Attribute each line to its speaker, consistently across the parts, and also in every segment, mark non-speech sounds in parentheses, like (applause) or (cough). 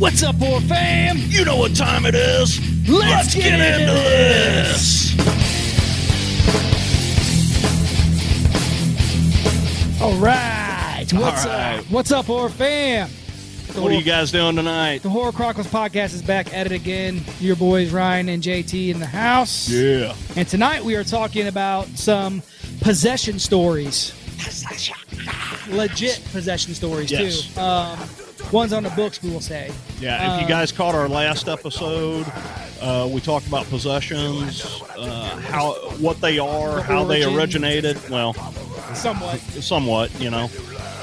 Speaker 1: What's up, horror fam?
Speaker 2: You know what time it is.
Speaker 1: Let's, get, into this. All right. What's
Speaker 2: All right.
Speaker 1: up? What's up, horror fam? The
Speaker 2: What are you guys doing tonight?
Speaker 1: The Horror Chronicles podcast is back at it again. Your boys Ryan and JT in the house.
Speaker 2: Yeah.
Speaker 1: And tonight we are talking about some possession stories. Legit possession stories
Speaker 2: Yes.
Speaker 1: too. Um, ones on the books, we will say.
Speaker 2: Yeah. If you
Speaker 1: Um,
Speaker 2: guys caught our last episode, uh, we talked about possessions, uh, how what they are,
Speaker 1: The
Speaker 2: how they originated. Well,
Speaker 1: Somewhat.
Speaker 2: somewhat, you know.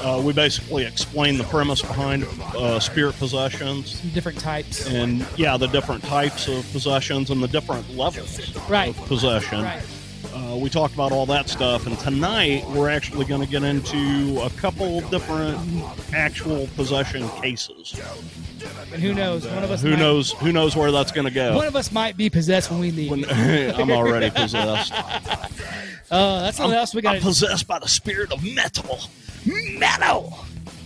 Speaker 2: Uh, we basically explained the premise behind uh, spirit possessions,
Speaker 1: different types.
Speaker 2: and yeah, the different types of possessions and the different levels
Speaker 1: Right.
Speaker 2: of possession.
Speaker 1: Right.
Speaker 2: Uh, we talked about all that stuff, and tonight we're actually going to get into a couple different actual possession cases.
Speaker 1: And who knows? One of us
Speaker 2: Who
Speaker 1: might,
Speaker 2: knows? Who knows where that's going to go?
Speaker 1: One of us might be possessed when we leave.
Speaker 2: When- (laughs) I'm already possessed.
Speaker 1: Oh, (laughs) that's something else we got
Speaker 2: I'm possessed by the spirit of metal. Metal.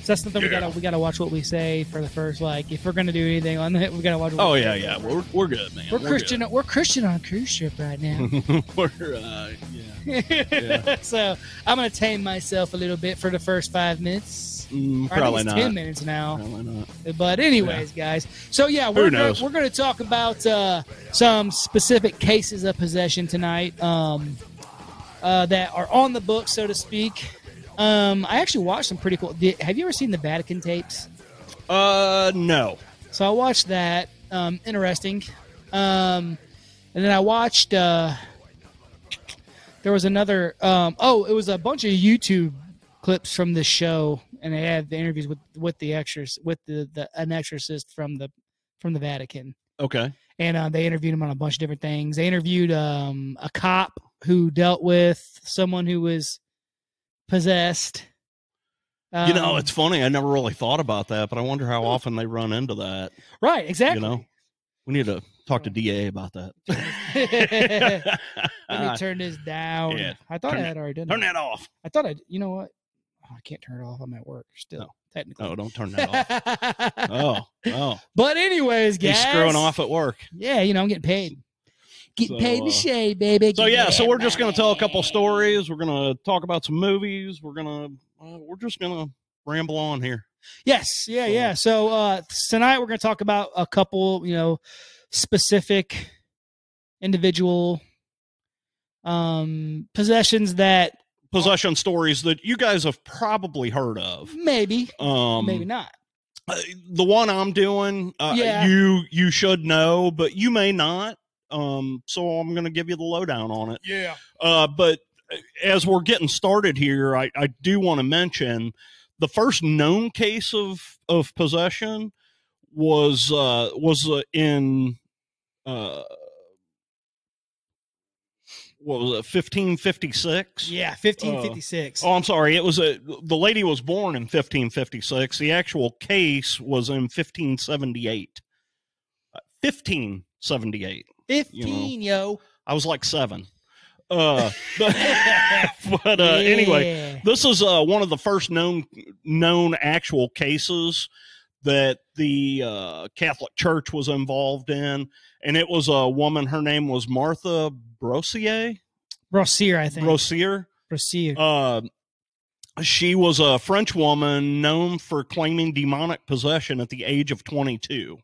Speaker 1: That's something we got to. We got to watch what we say for the first. Like, if we're gonna do anything on it, we got to watch. What
Speaker 2: Oh
Speaker 1: we
Speaker 2: yeah, yeah. We're, we're good, man.
Speaker 1: We're Christian. We're Christian on cruise ship right now. (laughs)
Speaker 2: we're uh, yeah. (laughs)
Speaker 1: so I'm gonna tame myself a little bit for the first five minutes.
Speaker 2: Mm,
Speaker 1: Or I think
Speaker 2: probably not.
Speaker 1: ten minutes now.
Speaker 2: Probably not.
Speaker 1: But anyways, guys. So yeah, we're gonna, we're going to talk about uh, some specific cases of possession tonight um, uh, that are on the book, so to speak. Um, I actually watched some pretty cool. Did, have you ever seen the Vatican tapes?
Speaker 2: Uh, no.
Speaker 1: So I watched that. Um, interesting. Um, and then I watched. Uh, there was another. Um, oh, it was a bunch of YouTube clips from this show, and they had the interviews with with the exorcist, with the, the an exorcist from the from the Vatican,
Speaker 2: Okay.
Speaker 1: and uh, they interviewed him on a bunch of different things. They interviewed um, a cop who dealt with someone who was possessed.
Speaker 2: you know,
Speaker 1: Um,
Speaker 2: it's funny. I never really thought about that, but I wonder how often they run into that.
Speaker 1: right, exactly.
Speaker 2: You know, we need to talk to Da about that. (laughs)
Speaker 1: Let me turn this down.
Speaker 2: yeah.
Speaker 1: I thought
Speaker 2: Turn
Speaker 1: I had already done
Speaker 2: Turn that off.
Speaker 1: I thought I. You know what? Oh, I can't turn it off. I'm at work still.
Speaker 2: No.
Speaker 1: Technically.
Speaker 2: Oh, don't turn that off. (laughs) Oh, oh.
Speaker 1: But anyways, guys.
Speaker 2: He's screwing off at work.
Speaker 1: Yeah, you know I'm getting paid. Getting
Speaker 2: So,
Speaker 1: paid
Speaker 2: uh,
Speaker 1: to shade, baby.
Speaker 2: So yeah, so we're just going to tell a couple stories. We're going to talk about some movies. We're going to uh, we're just going to ramble on here.
Speaker 1: Yes, yeah,
Speaker 2: So-
Speaker 1: yeah. So uh tonight we're going to talk about a couple, you know, specific individual um possessions that
Speaker 2: Possession stories that you guys have probably heard of.
Speaker 1: maybe,
Speaker 2: Um
Speaker 1: maybe not.
Speaker 2: uh, the one I'm doing, uh,
Speaker 1: Yeah.
Speaker 2: you you should know, but you may not. Um, so I'm going to give you the lowdown on it.
Speaker 1: Yeah.
Speaker 2: Uh, but as we're getting started here, I, I do want to mention the first known case of of possession was uh, was uh, in uh, what was it, 1556?
Speaker 1: Yeah, 1556.
Speaker 2: Oh, I'm sorry. It was a the lady was born in 1556. The actual case was in 1578. Uh, 1578.
Speaker 1: 15, yo.
Speaker 2: I was like seven. Uh, (laughs) but but uh, anyway, this is uh, one of the first known known actual cases that the uh, Catholic Church was involved in, and it was a woman. Her name was Martha Brossier.
Speaker 1: Brossier, I think.
Speaker 2: Brossier.
Speaker 1: Brossier.
Speaker 2: Uh, she was a French woman known for claiming demonic possession at the age of 22.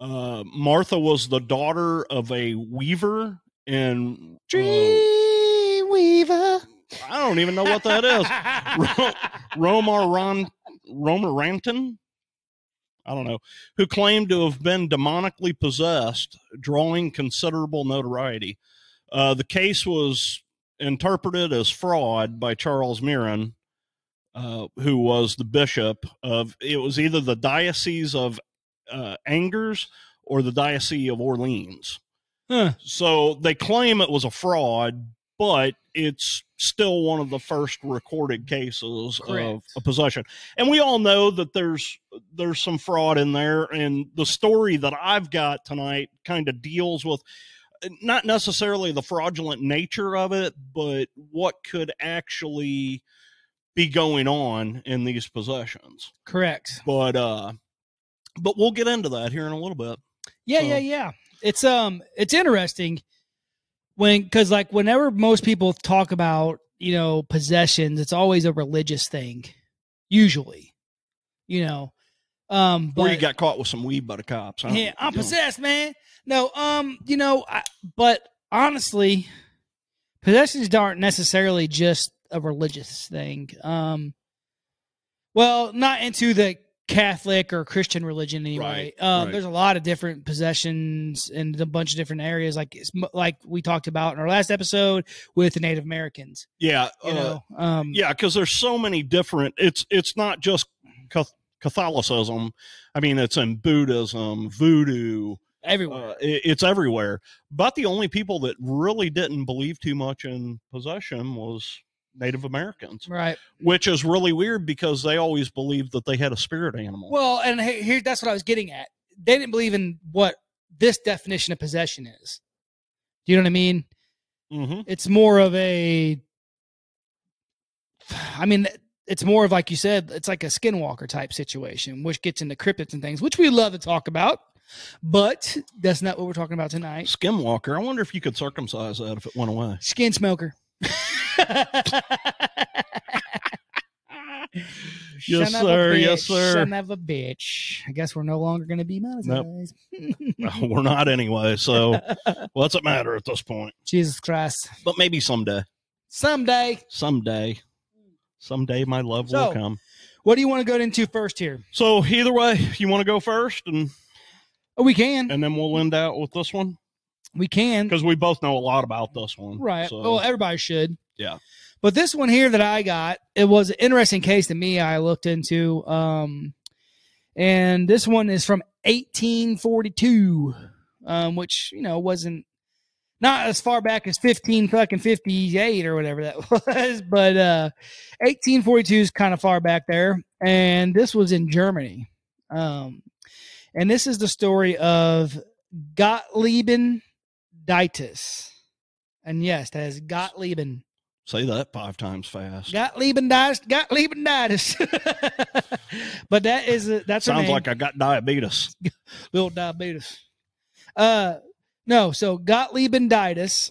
Speaker 2: Uh, Martha was the daughter of a weaver in. uh,
Speaker 1: Dreamweaver.
Speaker 2: I don't even know what that is. Romaran, Romaranton? I don't know. Who claimed to have been demonically possessed, drawing considerable notoriety. Uh, the case was interpreted as fraud by Charles Miron, uh, who was the bishop of it was either the diocese of uh, Angers or the diocese of Orleans.
Speaker 1: Huh.
Speaker 2: So they claim it was a fraud, but it's still one of the first recorded cases of a possession. And we all know that there's there's some fraud in there. And the story that I've got tonight kind of deals with not necessarily the fraudulent nature of it, but what could actually be going on in these possessions.
Speaker 1: Correct.
Speaker 2: But uh but we'll get into that here in a little bit.
Speaker 1: Yeah,
Speaker 2: So-
Speaker 1: yeah, yeah. It's um, it's interesting when because like whenever most people talk about you know possessions, it's always a religious thing, usually. You know, um, but
Speaker 2: Where you got caught with some weed by the cops. huh?
Speaker 1: yeah, I'm possessed, man. No, um, you know, I, but honestly, possessions aren't necessarily just a religious thing. Um, well, not into the Catholic or Christian religion anyway.
Speaker 2: Right,
Speaker 1: um,
Speaker 2: right.
Speaker 1: There's a lot of different possessions in a bunch of different areas, like like we talked about in our last episode with the Native Americans.
Speaker 2: Yeah,
Speaker 1: You
Speaker 2: uh,
Speaker 1: know, um,
Speaker 2: yeah, because there's so many different. It's it's not just Catholicism. I mean, it's in Buddhism, Voodoo.
Speaker 1: everywhere.
Speaker 2: Uh, it- it's everywhere. But the only people that really didn't believe too much in possession was Native Americans,
Speaker 1: right.
Speaker 2: which is really weird because they always believed that they had a spirit animal.
Speaker 1: Well, and here that's what I was getting at. They didn't believe in what this definition of possession is. Do you know what I mean?
Speaker 2: hmm
Speaker 1: It's more of a I mean it's more of like you said, it's like a skinwalker type situation, which gets into cryptids and things, which we love to talk about. But that's not what we're talking about tonight.
Speaker 2: Skinwalker. I wonder if you could circumcise that if it went away.
Speaker 1: Skin smoker. (laughs)
Speaker 2: Yes,
Speaker 1: Son of a
Speaker 2: sir. Yes, sir.
Speaker 1: Son of a bitch. I guess we're no longer going to be monetized.
Speaker 2: Well, (laughs) we're not anyway, so (laughs) what's it matter at this point?
Speaker 1: Jesus Christ.
Speaker 2: But maybe someday.
Speaker 1: Someday.
Speaker 2: Someday. Someday my love
Speaker 1: So-
Speaker 2: will come.
Speaker 1: What do you want to go into first here?
Speaker 2: So either way, you want to go first and
Speaker 1: Oh, we can.
Speaker 2: and then we'll end out with this one
Speaker 1: We can.
Speaker 2: because we both know a lot about this one.
Speaker 1: Right.
Speaker 2: So,
Speaker 1: Well, everybody should.
Speaker 2: Yeah.
Speaker 1: But this one here that I got, it was an interesting case to me. I looked into, um, and this one is from 1842, um, which you know wasn't not as far back as 15 fucking 58 or whatever that (laughs) was, but uh, 1842 is kind of far back there, and this was in Germany. Um, and this is the story of Gottliebin Dittus. And yes, that is Gottliebin.
Speaker 2: Say that five times fast.
Speaker 1: Gottliebenitis, Gottliebenitis. (laughs) but that is a, that's
Speaker 2: Sounds like I got diabetes. (laughs)
Speaker 1: little diabetes. Uh, no, so got Gottliebenitis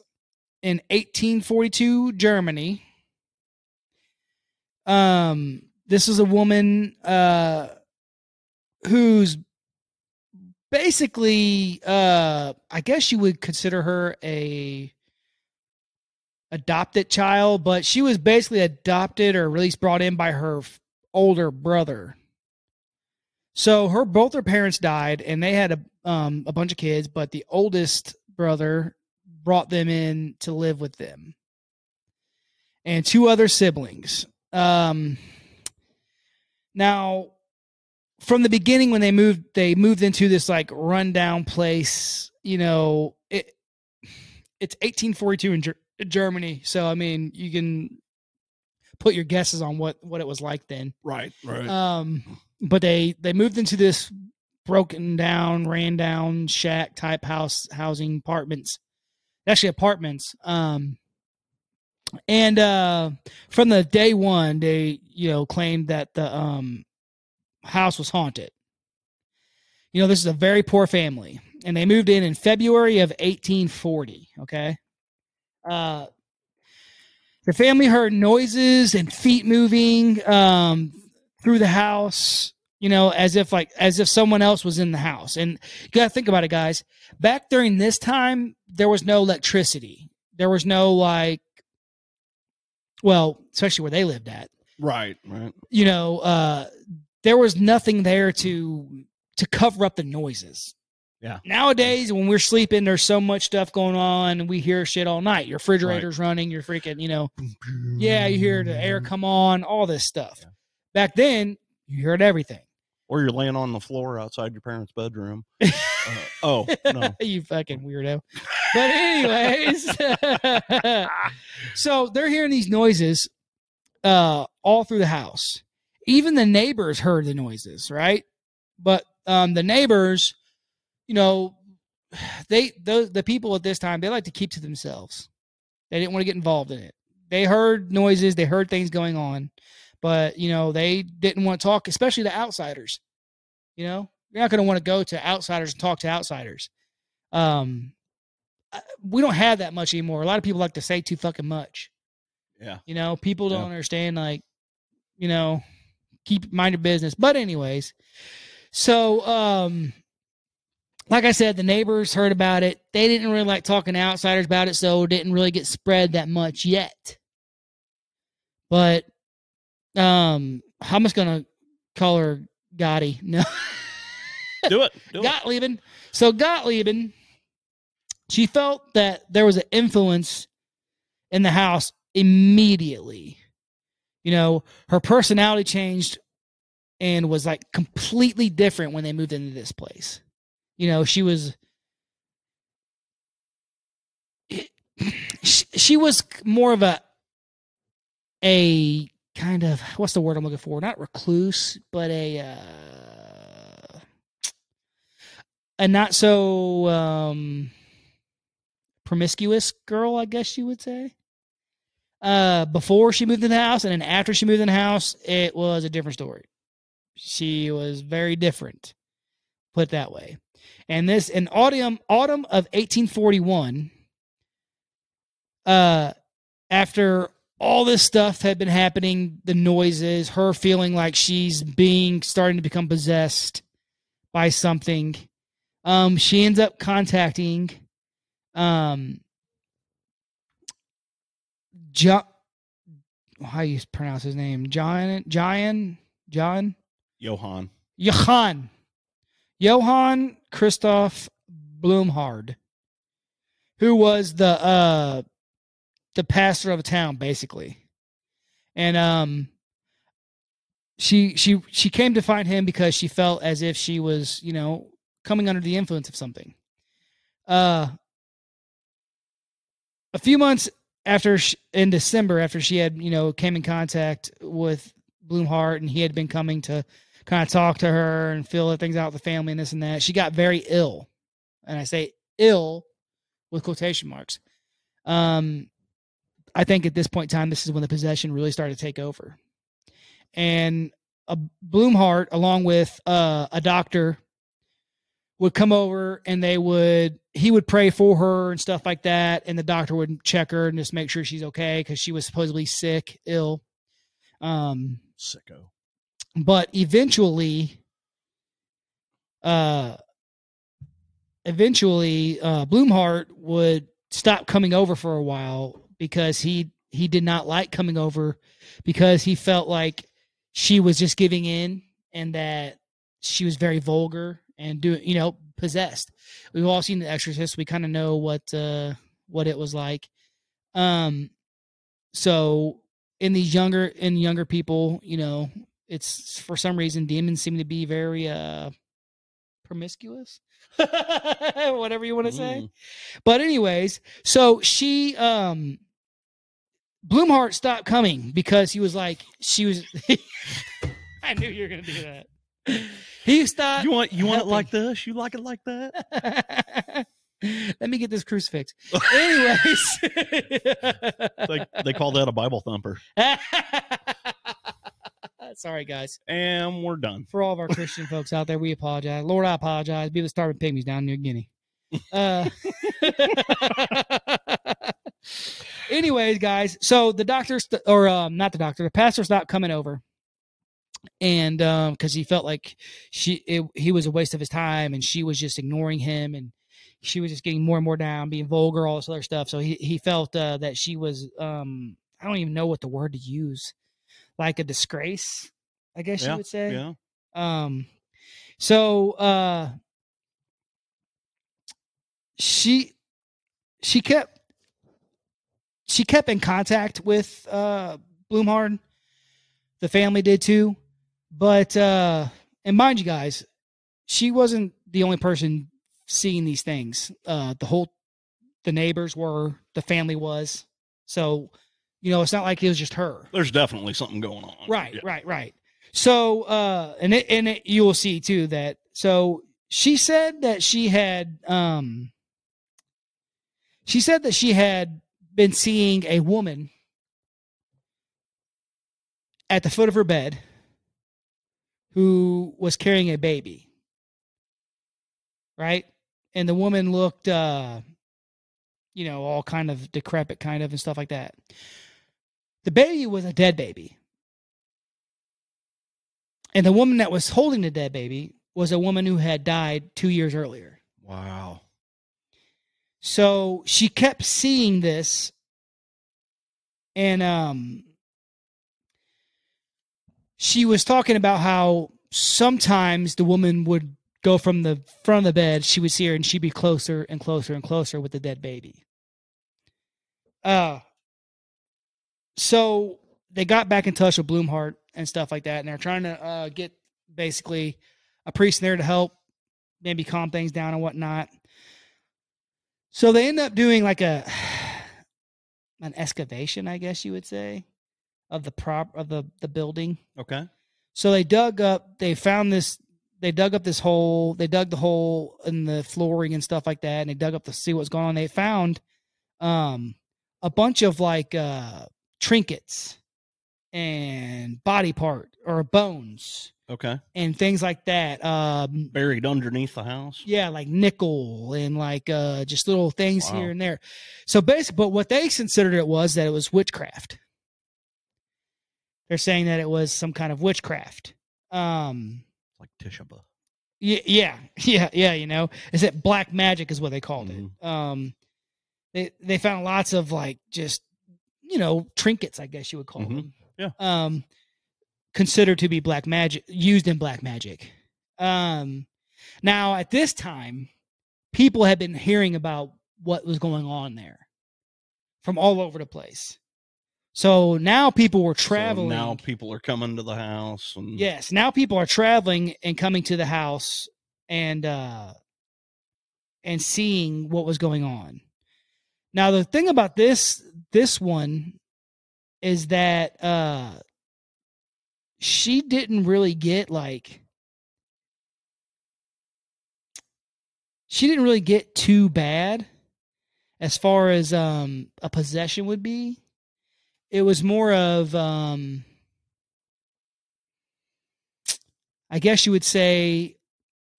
Speaker 1: in 1842 Germany. Um, this is a woman uh who's basically uh I guess you would consider her a adopted child, but she was basically adopted or at least brought in by her f- older brother. So her both her parents died, and they had a um, a bunch of kids, but the oldest brother brought them in to live with them, and two other siblings. Um, now, from the beginning, when they moved, they moved into this like rundown place. You know, it it's 1842 in Germany, so I mean, you can put your guesses on what what it was like then.
Speaker 2: Right, right.
Speaker 1: Um, but they they moved into this broken down, ran down shack type house housing apartments, actually apartments. Um, and uh, from the day one, they you know claimed that the um house was haunted. You know, this is a very poor family, and they moved in in February of 1840. Okay, uh, the family heard noises and feet moving um, through the house. You know, as if like as if someone else was in the house. And you got to think about it, guys. Back during this time, there was no electricity. There was no like, well, especially where they lived at
Speaker 2: right, right.
Speaker 1: you know, uh, there was nothing there to to cover up the noises.
Speaker 2: Yeah.
Speaker 1: Nowadays, when we're sleeping, there's so much stuff going on, and we hear shit all night. Your refrigerator's running. You're freaking, you know, yeah, you hear the air come on, all this stuff.
Speaker 2: Yeah.
Speaker 1: Back then, you heard everything.
Speaker 2: Or you're laying on the floor outside your parents' bedroom. (laughs) Uh, oh no. (laughs)
Speaker 1: you fucking weirdo. But anyways, (laughs) so they're hearing these noises uh all through the house. Even the neighbors heard the noises, right? But um the neighbors, you know, they those the people at this time they like to keep to themselves. They didn't want to get involved in it. They heard noises, they heard things going on, but you know they didn't want to talk, especially to outsiders. You know, you're not going to want to go to outsiders and talk to outsiders. Um, we don't have that much anymore. A lot of people like to say too fucking much.
Speaker 2: Yeah.
Speaker 1: You know, people don't
Speaker 2: Yeah.
Speaker 1: understand like, you know, keep mind your business. But anyways, so um like I said, the neighbors heard about it. They didn't really like talking to outsiders about it, so it didn't really get spread that much yet. But um I'm just gonna call her Gotti. (laughs) No.
Speaker 2: Do it. Do it.
Speaker 1: Gottliebin. So Gottliebin, she felt that there was an influence in the house immediately. You know, her personality changed and was like completely different when they moved into this place. You know, she was she, she was more of a a kind of what's the word I'm looking for? Not recluse, but a uh a not so um promiscuous girl, I guess you would say. Uh before she moved in the house and then after she moved in the house, it was a different story. She was very different. Put that way. And this in autumn autumn of 1841 uh after all this stuff had been happening, the noises, her feeling like she's being starting to become possessed by something. Um, she ends up contacting um John how you pronounce his name? John John John
Speaker 2: Johann.
Speaker 1: Johann. Johann Christoph Blumhardt, who was the uh the pastor of a town, basically. And um she she she came to find him because she felt as if she was, you know, coming under the influence of something. Uh a few months after sh in December after she had, you know, came in contact with Blumhardt and he had been coming to kind of talk to her and feel things out with the family and this and that. She got very ill. And I say ill with quotation marks. Um, I think at this point in time, this is when the possession really started to take over. And a Blumhardt, along with uh, a doctor, would come over and they would he would pray for her and stuff like that, and the doctor would check her and just make sure she's okay because she was supposedly sick, ill. Um,
Speaker 2: Sicko.
Speaker 1: But eventually uh eventually uh Blumhardt would stop coming over for a while because he he did not like coming over because he felt like she was just giving in and that she was very vulgar and doing you know possessed. We've all seen the exorcist. We kind of know what uh what it was like. Um so in these younger in younger people you know it's for some reason demons seem to be very uh promiscuous (laughs) whatever you want to say
Speaker 2: Mm.
Speaker 1: but anyways so she um Blumhardt stopped coming because he was like she was (laughs) i knew you were gonna do that he stopped
Speaker 2: You want you want it like this? You like it like that? (laughs)
Speaker 1: let me get this crucifix anyways
Speaker 2: They, they call that a Bible thumper.
Speaker 1: Sorry guys
Speaker 2: And we're done.
Speaker 1: for all of our Christian folks out there, we apologize. Lord, I apologize. Be the starving pygmies down near Guinea. Uh, (laughs) anyways, guys, so the doctor, st- or um, not the doctor, the pastor stopped coming over, and um, because he felt like she, it, he was a waste of his time, and she was just ignoring him, and she was just getting more and more down, being vulgar, all this other stuff. So he he felt uh, that she was, um, I don't even know what the word to use, like a disgrace, I guess you would say.
Speaker 2: Yeah.
Speaker 1: Um, so uh, she she kept she kept in contact with uh Blumhardt. The family did too, but uh, and mind you guys, she wasn't the only person seeing these things. Uh, the whole the neighbors were, the family was. So, you know, it's not like it was just her.
Speaker 2: There's definitely something going on.
Speaker 1: Right,
Speaker 2: Yeah.
Speaker 1: right, right. So, uh, and it, and it, you will see too that so she said that she had um she said that she had been seeing a woman at the foot of her bed who was carrying a baby right and the woman looked uh you know all kind of decrepit kind of and stuff like that the baby was a dead baby and the woman that was holding the dead baby was a woman who had died two years earlier.
Speaker 2: Wow.
Speaker 1: So she kept seeing this, and um, she was talking about how sometimes the woman would go from the front of the bed, she would see her, and she'd be closer and closer and closer with the dead baby. Uh, so they got back in touch with Blumhardt and stuff like that, and they're trying to uh, get basically a priest there to help maybe calm things down and whatnot. So they end up doing like a (sighs) an excavation, I guess you would say, of the prop of the the building.
Speaker 2: Okay.
Speaker 1: So they dug up, they found this, they dug up this hole, they dug the hole in the flooring and stuff like that, and they dug up to see what's going on. They found um a bunch of like uh trinkets and body part or bones
Speaker 2: Okay.
Speaker 1: and things like that. Um
Speaker 2: Buried underneath the house.
Speaker 1: yeah, like nickel and like uh just little things
Speaker 2: Wow.
Speaker 1: here and there. So basically, but what they considered it was that it was witchcraft. They're saying that it was some kind of witchcraft. Um
Speaker 2: Like Tisha B'Av.
Speaker 1: yeah, yeah, (laughs) yeah, yeah, you know. Is it black magic is what they called
Speaker 2: Mhm.
Speaker 1: it. Um they they found lots of like just you know, trinkets, I guess you would call
Speaker 2: Mhm.
Speaker 1: them.
Speaker 2: Yeah.
Speaker 1: Um considered to be black magic used in black magic. Um now at this time people had been hearing about what was going on there from all over the place. So now people were
Speaker 2: So
Speaker 1: traveling.
Speaker 2: now people are coming to the house and
Speaker 1: Yes, now people are traveling and coming to the house and uh and seeing what was going on. Now the thing about this this one is that uh she didn't really get like she didn't really get too bad as far as um a possession would be. It was more of um I guess you would say,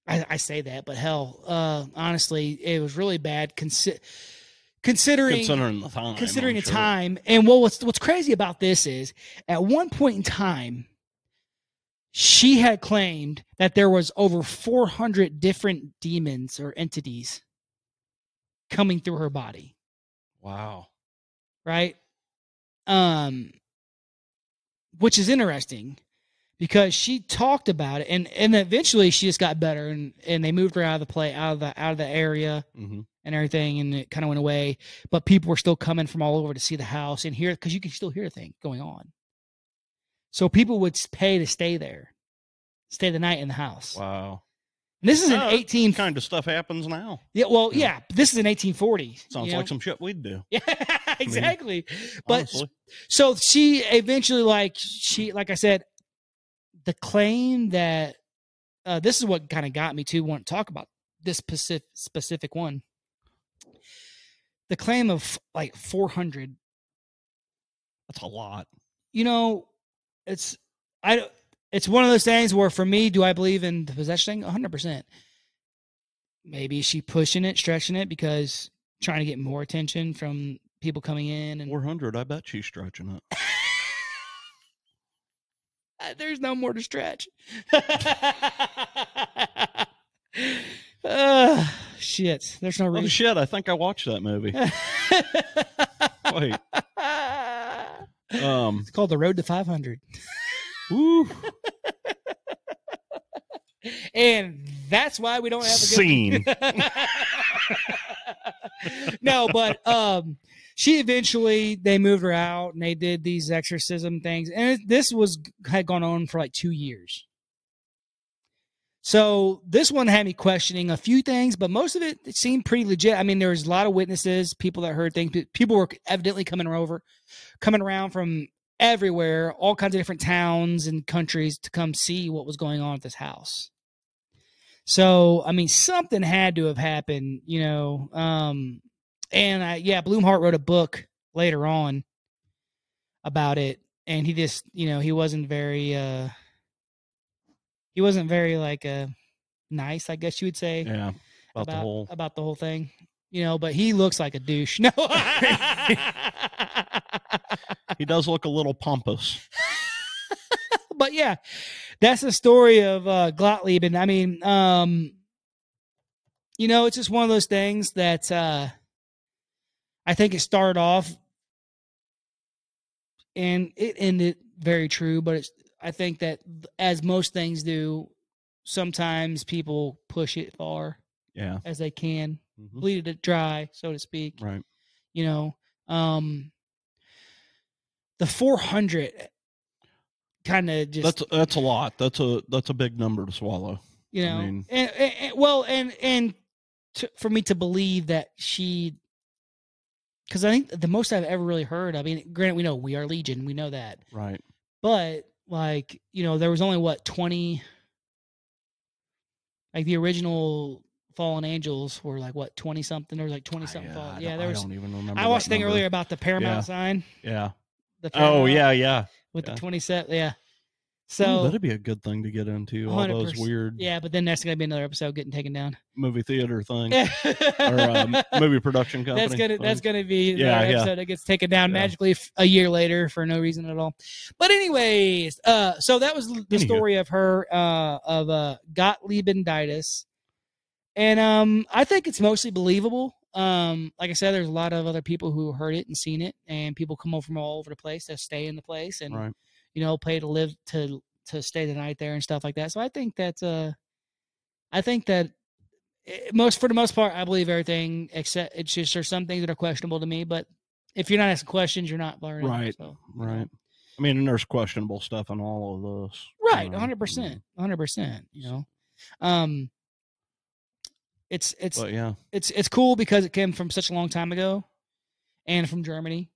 Speaker 1: I, I say that, but hell, uh, honestly, it was really bad consi- considering
Speaker 2: considering the time.
Speaker 1: considering
Speaker 2: I'm
Speaker 1: the
Speaker 2: sure.
Speaker 1: time. And what what's what's crazy about this is, at one point in time, she had claimed that there was over 400 different demons or entities coming through her body
Speaker 2: Wow.
Speaker 1: right? Um, which is interesting because she talked about it, and and eventually she just got better, and and they moved her out of the play, out of the out of the area
Speaker 2: hmm
Speaker 1: and everything, and it kind of went away. But people were still coming from all over to see the house and hear because you can still hear things going on. So people would pay to stay there, stay the night in the house.
Speaker 2: Wow.
Speaker 1: And this is an
Speaker 2: Uh,
Speaker 1: eighteen.
Speaker 2: Kind of stuff happens now.
Speaker 1: Yeah, well,
Speaker 2: Yeah.
Speaker 1: yeah, this is in eighteen forty.
Speaker 2: Sounds like some shit we'd do. (laughs)
Speaker 1: Yeah, exactly. But
Speaker 2: honestly.
Speaker 1: so she eventually like she like i said the claim that uh this is what kind of got me to want to talk about this specific specific one the claim of like 400
Speaker 2: that's a lot.
Speaker 1: you know it's i it's one of those things where for me do i believe in the possession thing 100% maybe she pushing it stretching it because trying to get more attention from people coming in and
Speaker 2: Four hundred. I bet she's stretching it.
Speaker 1: Uh, There's no more to stretch. (laughs) (laughs) uh, shit. There's no
Speaker 2: Oh
Speaker 1: reason.
Speaker 2: shit! I think I watched that movie. (laughs) Wait. Um.
Speaker 1: it's called The Road to 500.
Speaker 2: Woo.
Speaker 1: And that's why we don't have a good
Speaker 2: Scene. (laughs)
Speaker 1: no, but um she eventually they moved her out and they did these exorcism things and it, this was had gone on for like 2 years. So this one had me questioning a few things, but most of it, it seemed pretty legit. I mean, there was a lot of witnesses, people that heard things. People were evidently coming over, coming around from everywhere, all kinds of different towns and countries to come see what was going on at this house. So I mean, something had to have happened, you know. Um, and I, yeah, Blumhardt wrote a book later on about it, and he just, you know, he wasn't very, uh he wasn't very like uh nice, I guess you would say,
Speaker 2: Yeah. About, the whole.
Speaker 1: about the whole thing, you know. But he looks like a douche. (laughs) No. (laughs)
Speaker 2: He does look a little pompous. (laughs)
Speaker 1: but yeah, that's the story of uh, Gottlieb. And I mean, um, you know, it's just one of those things that uh, I think it started off and it ended very true. But it's, I think that as most things do, sometimes people push it far
Speaker 2: Yeah.
Speaker 1: as they can,
Speaker 2: Mhm.
Speaker 1: bleed it dry, so to speak.
Speaker 2: Right.
Speaker 1: You know, um, the 400 kind of just
Speaker 2: That's that's a lot. That's a that's a big number to swallow.
Speaker 1: you
Speaker 2: I
Speaker 1: know
Speaker 2: mean-
Speaker 1: and, and- and- well and and to, for me to believe that she because i think the most i've ever really heard i mean granted we know we are legion we know that
Speaker 2: Right.
Speaker 1: but like you know there was only what 20 like the original fallen angels were like what 20 something there was like 20 something
Speaker 2: I,
Speaker 1: fallen yeah
Speaker 2: don't-
Speaker 1: there
Speaker 2: I
Speaker 1: was
Speaker 2: don't even remember.
Speaker 1: i watched the thing
Speaker 2: number.
Speaker 1: earlier about the paramount
Speaker 2: Yeah.
Speaker 1: sign
Speaker 2: Yeah.
Speaker 1: the
Speaker 2: Oh yeah, yeah.
Speaker 1: with
Speaker 2: yeah.
Speaker 1: the 27 yeah
Speaker 2: Ooh,
Speaker 1: so
Speaker 2: that'd be a good thing to get into. All those weird
Speaker 1: yeah but then that's gonna be another episode getting taken down
Speaker 2: movie theater thing or um, (laughs) movie production company.
Speaker 1: That's gonna that's gonna be
Speaker 2: Yeah,
Speaker 1: episode that gets taken down
Speaker 2: Yeah.
Speaker 1: magically f- a year later for no reason at all. But anyways, uh, so that was the
Speaker 2: Anywho.
Speaker 1: story of her uh of uh Gottliebinditis, and um I think it's mostly believable. Um, like I said, there's a lot of other people who heard it and seen it, and people come over from all over the place to stay in the place and
Speaker 2: right.
Speaker 1: You know pay to live to to stay the night there and stuff like that. So I think that uh, I think that eh, most for the most part, I believe everything except it's just there's some things that are questionable to me. But if you're not asking questions, you're not learning.
Speaker 2: Right,
Speaker 1: So.
Speaker 2: Right. I mean, and there's questionable stuff in all of this.
Speaker 1: Right. hundred percent. hundred percent. You know, um, it's it's
Speaker 2: But yeah,
Speaker 1: it's it's cool because it came from such a long time ago, and from Germany,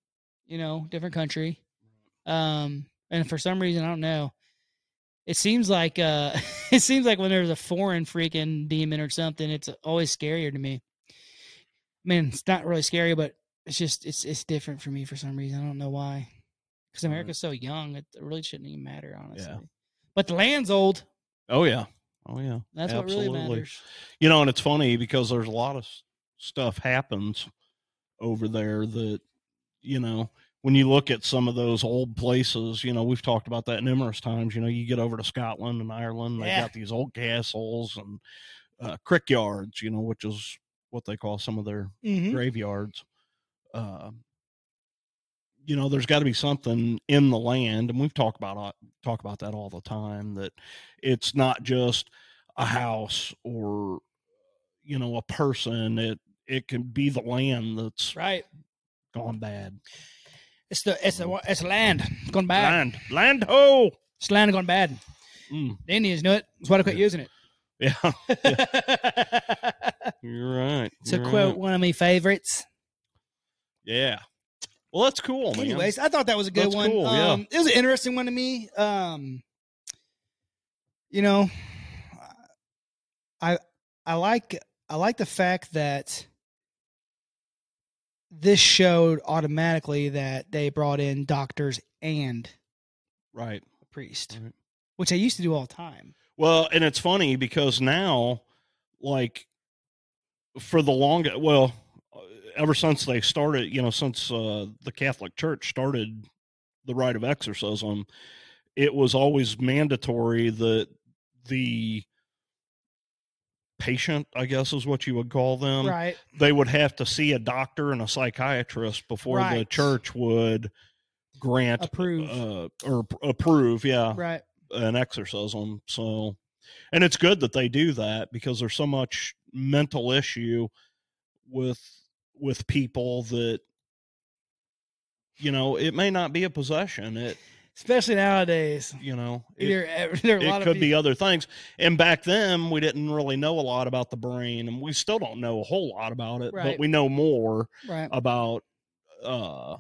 Speaker 1: you know, different country. Um, and for some reason, I don't know. It seems like uh, (laughs) it seems like when there's a foreign freaking demon or something, it's always scarier to me. I mean, it's not really scary, but it's just it's it's different for me for some reason. I don't know why. Because America's so young, it really shouldn't even matter, honestly.
Speaker 2: Yeah.
Speaker 1: But the land's old.
Speaker 2: oh yeah, oh yeah.
Speaker 1: That's what really
Speaker 2: Absolutely.
Speaker 1: matters.
Speaker 2: You know, and it's funny because there's a lot of stuff happens over there that you know when you look at some of those old places. You know, we've talked about that numerous times. You know, you get over to Scotland and Ireland, they
Speaker 1: Yeah.
Speaker 2: got these old castles and uh, crick yards. You know, which is what they call some of their
Speaker 1: Mm-hmm.
Speaker 2: graveyards. Uh, you know, there's got to be something in the land, and we've talked about uh, talk about that all the time. That it's not just a house or you know a person. It it can be the land that's
Speaker 1: Right.
Speaker 2: gone bad.
Speaker 1: It's the it's the it's land. Gone bad.
Speaker 2: Land, land ho.
Speaker 1: It's land gone bad.
Speaker 2: Mm,
Speaker 1: The Indians knew it. That's why they quit using it.
Speaker 2: yeah,
Speaker 1: it's (laughs) (laughs)
Speaker 2: you're right.
Speaker 1: To
Speaker 2: you're
Speaker 1: quote,
Speaker 2: right.
Speaker 1: one of my favorites.
Speaker 2: Yeah. Well, that's cool, man.
Speaker 1: Anyways, I thought that was a good
Speaker 2: That's
Speaker 1: one.
Speaker 2: cool, yeah.
Speaker 1: um, It was an interesting one to me. Um, you know, I I like I like the fact that this showed automatically that they brought in doctors and
Speaker 2: right.
Speaker 1: a priest,
Speaker 2: Right.
Speaker 1: which I used to do all the time.
Speaker 2: Well, and it's funny because now, like, for the longest, well, uh, ever since they started, you know, since uh, the Catholic Church started the rite of exorcism, it was always mandatory that the patient, I guess is what you would call them,
Speaker 1: right.
Speaker 2: they would have to see a doctor and a psychiatrist before the church would grant
Speaker 1: Approve.
Speaker 2: uh, or approve, yeah,
Speaker 1: Right.
Speaker 2: an exorcism. So, and it's good that they do that because there's so much mental issue with with people that you know it may not be a possession. It
Speaker 1: Especially nowadays.
Speaker 2: you know it,
Speaker 1: Either, (laughs) there are a lot
Speaker 2: it could
Speaker 1: people,
Speaker 2: be other things. And back then we didn't really know a lot about the brain, and we still don't know a whole lot about it,
Speaker 1: Right.
Speaker 2: but we know more
Speaker 1: right.
Speaker 2: about uh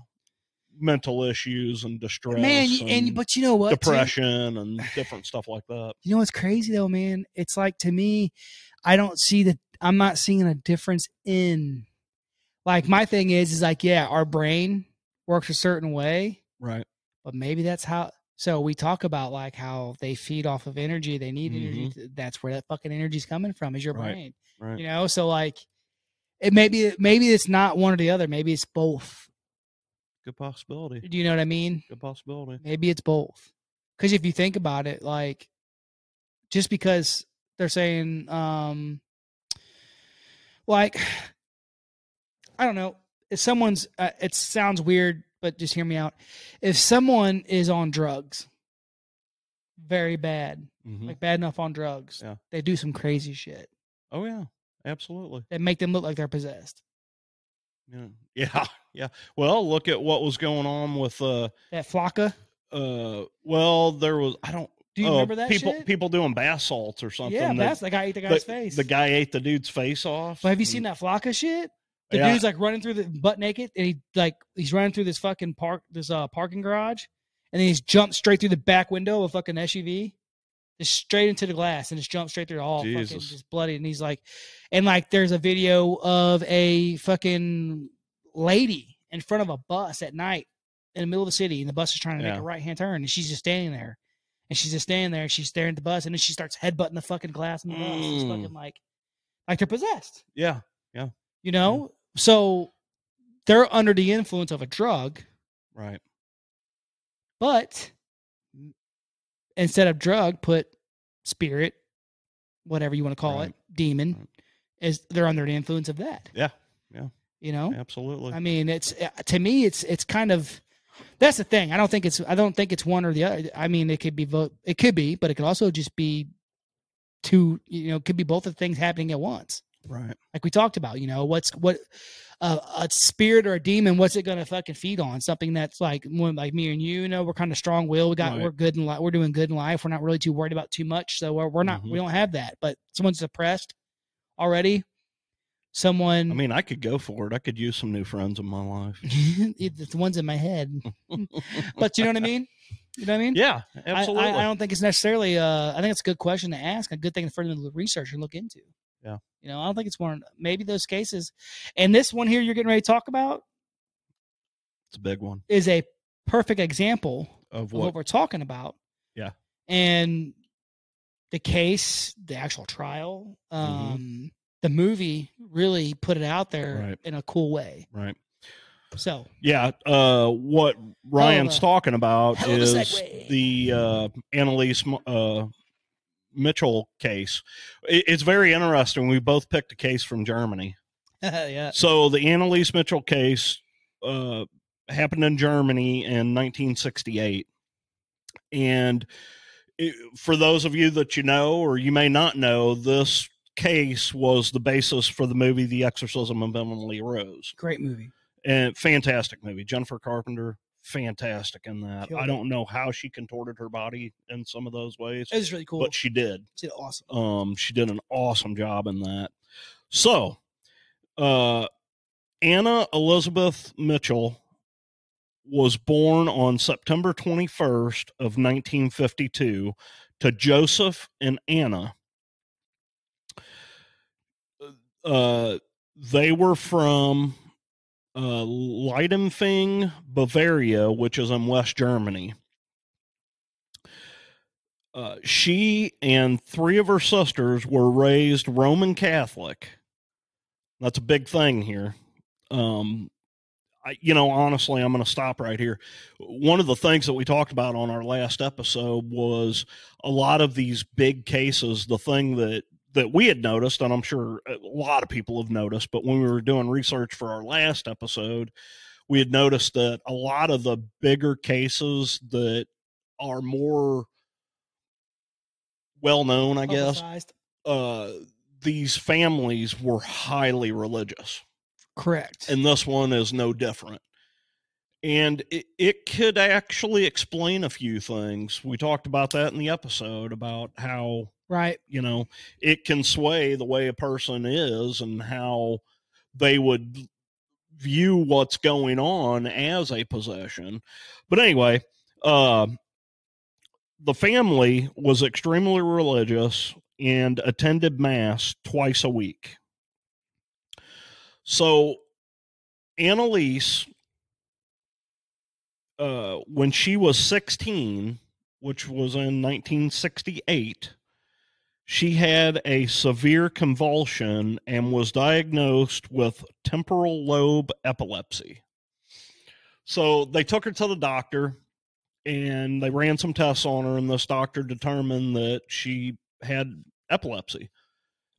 Speaker 2: mental issues and distress,
Speaker 1: man,
Speaker 2: and,
Speaker 1: and but you know what? too?
Speaker 2: depression, and different stuff like that.
Speaker 1: You know what's crazy though, man? It's like to me, I don't see that. I'm not seeing a difference in. Like my thing is, is like yeah, our brain works a certain way,
Speaker 2: Right.
Speaker 1: But maybe that's how. So we talk about like how they feed off of energy. They need energy. That's where that fucking energy's coming from. Is your
Speaker 2: Mm-hmm. Right.
Speaker 1: brain.
Speaker 2: Right.
Speaker 1: You know, so like it maybe maybe it's not one or the other. Maybe it's both.
Speaker 2: Good possibility.
Speaker 1: Do you know what I mean?
Speaker 2: Good possibility.
Speaker 1: Maybe it's both. Because if you think about it, like just because they're saying, um, like, (sighs) I don't know, if someone's, uh, it sounds weird, but just hear me out. If someone is on drugs, very bad,
Speaker 2: Mhm.
Speaker 1: like bad enough on drugs,
Speaker 2: Yeah.
Speaker 1: they do some crazy shit
Speaker 2: Oh yeah, absolutely.
Speaker 1: that make them look like they're possessed.
Speaker 2: Yeah. (laughs) Yeah. Yeah. Well, look at what was going on with uh
Speaker 1: That flakka,
Speaker 2: uh well there was I don't
Speaker 1: do you
Speaker 2: uh,
Speaker 1: remember that
Speaker 2: people
Speaker 1: shit?
Speaker 2: people doing bath salts or something.
Speaker 1: yeah,
Speaker 2: that-
Speaker 1: that's the guy ate the
Speaker 2: the,
Speaker 1: guy's face.
Speaker 2: the guy ate the dude's face off.
Speaker 1: But have you seen that flakka shit? The
Speaker 2: Yeah.
Speaker 1: dude's like running through the butt naked, and he like he's running through this fucking park, this uh parking garage, and then he's jumped straight through the back window of a fucking SUV, just straight into the glass, and just jumped straight through all fucking
Speaker 2: Jesus.
Speaker 1: just bloody. And he's like, and like there's a video of a fucking lady in front of a bus at night in the middle of the city, and the bus is trying to make a right hand turn, and she's just standing there, and she's just standing there, and she's staring at the bus, and then she starts headbutting the fucking glass in the bus, it's
Speaker 2: Mm.
Speaker 1: fucking like, like they're possessed
Speaker 2: Yeah, Yeah.
Speaker 1: you know so they're under the influence of a drug
Speaker 2: Right.
Speaker 1: but instead of drug put spirit whatever you want to call
Speaker 2: Right.
Speaker 1: it demon
Speaker 2: Right.
Speaker 1: is they're under the influence of that
Speaker 2: Yeah. Yeah.
Speaker 1: you know
Speaker 2: Absolutely.
Speaker 1: i mean it's uh, to me it's it's kind of that's the thing i don't think it's i don't think it's one or the other i mean it could be both it could be but it could also just be two you know it could be both of the things happening at once
Speaker 2: right.
Speaker 1: like we talked about you know what's what uh, a spirit or a demon what's it going to fucking feed on something that's like like me and you, you know we're kind of strong will we got
Speaker 2: Right.
Speaker 1: we're good in life we're doing good in life we're not really too worried about too much so we're, we're not
Speaker 2: Mhm.
Speaker 1: we don't have that but someone's depressed already someone
Speaker 2: I mean, I could go for it. I could use some new friends in my life. (laughs)
Speaker 1: it's the ones in my head (laughs) but you know what i mean you know what i mean
Speaker 2: yeah,
Speaker 1: I,
Speaker 2: absolutely.
Speaker 1: I, I don't think it's necessarily uh i think it's a good question to ask a good thing for them to research and look into
Speaker 2: Yeah.
Speaker 1: you know i don't think it's one maybe those cases and this one here you're getting ready to talk about
Speaker 2: it's a big one
Speaker 1: is a perfect example
Speaker 2: of
Speaker 1: of
Speaker 2: what.
Speaker 1: what we're talking about.
Speaker 2: Yeah.
Speaker 1: And the case, the actual trial, um,
Speaker 2: Mm-hmm.
Speaker 1: the movie really put it out there
Speaker 2: Right.
Speaker 1: in a cool way.
Speaker 2: right.
Speaker 1: So
Speaker 2: Yeah. Uh, what Ryan's
Speaker 1: a-
Speaker 2: talking about
Speaker 1: hell of a
Speaker 2: is the uh, Anneliese uh, Mitchell case. It, it's very interesting. We both picked a case from Germany. (laughs)
Speaker 1: yeah,
Speaker 2: So the Anneliese Mitchell case uh, happened in Germany in 1968, and it, for those of you that you know or you may not know, this case was the basis for the movie The Exorcism of Emily Rose,
Speaker 1: great movie.
Speaker 2: and fantastic movie. Jennifer Carpenter, fantastic in that.
Speaker 1: Killed
Speaker 2: I don't know how she contorted her body in some of those ways,
Speaker 1: It was really cool.
Speaker 2: but she did.
Speaker 1: She did awesome.
Speaker 2: Um, she did an awesome job in that. So, uh, Anna Elizabeth Mitchell was born on September 21st of 1952 to Joseph and Anna. Uh, they were from uh, Leidenfing, Bavaria, which is in West Germany. Uh, she and three of her sisters were raised Roman Catholic. That's a big thing here. Um, I, you know, honestly, I'm going to stop right here. One of the things that we talked about on our last episode was a lot of these big cases. The thing that that we had noticed, and I'm sure a lot of people have noticed, but when we were doing research for our last episode, we had noticed that a lot of the bigger cases that are more well known, I guess, uh, these families were highly religious,
Speaker 1: Correct.
Speaker 2: and this one is no different. And it, it could actually explain a few things. We talked about that in the episode about how
Speaker 1: right.
Speaker 2: you know it can sway the way a person is and how they would view what's going on as a possession. But anyway, uh, the family was extremely religious and attended mass twice a week. So Anneliese, uh, when she was 16, which was in 1968, she had a severe convulsion and was diagnosed with temporal lobe epilepsy. So they took her to the doctor and they ran some tests on her, and this doctor determined that she had epilepsy.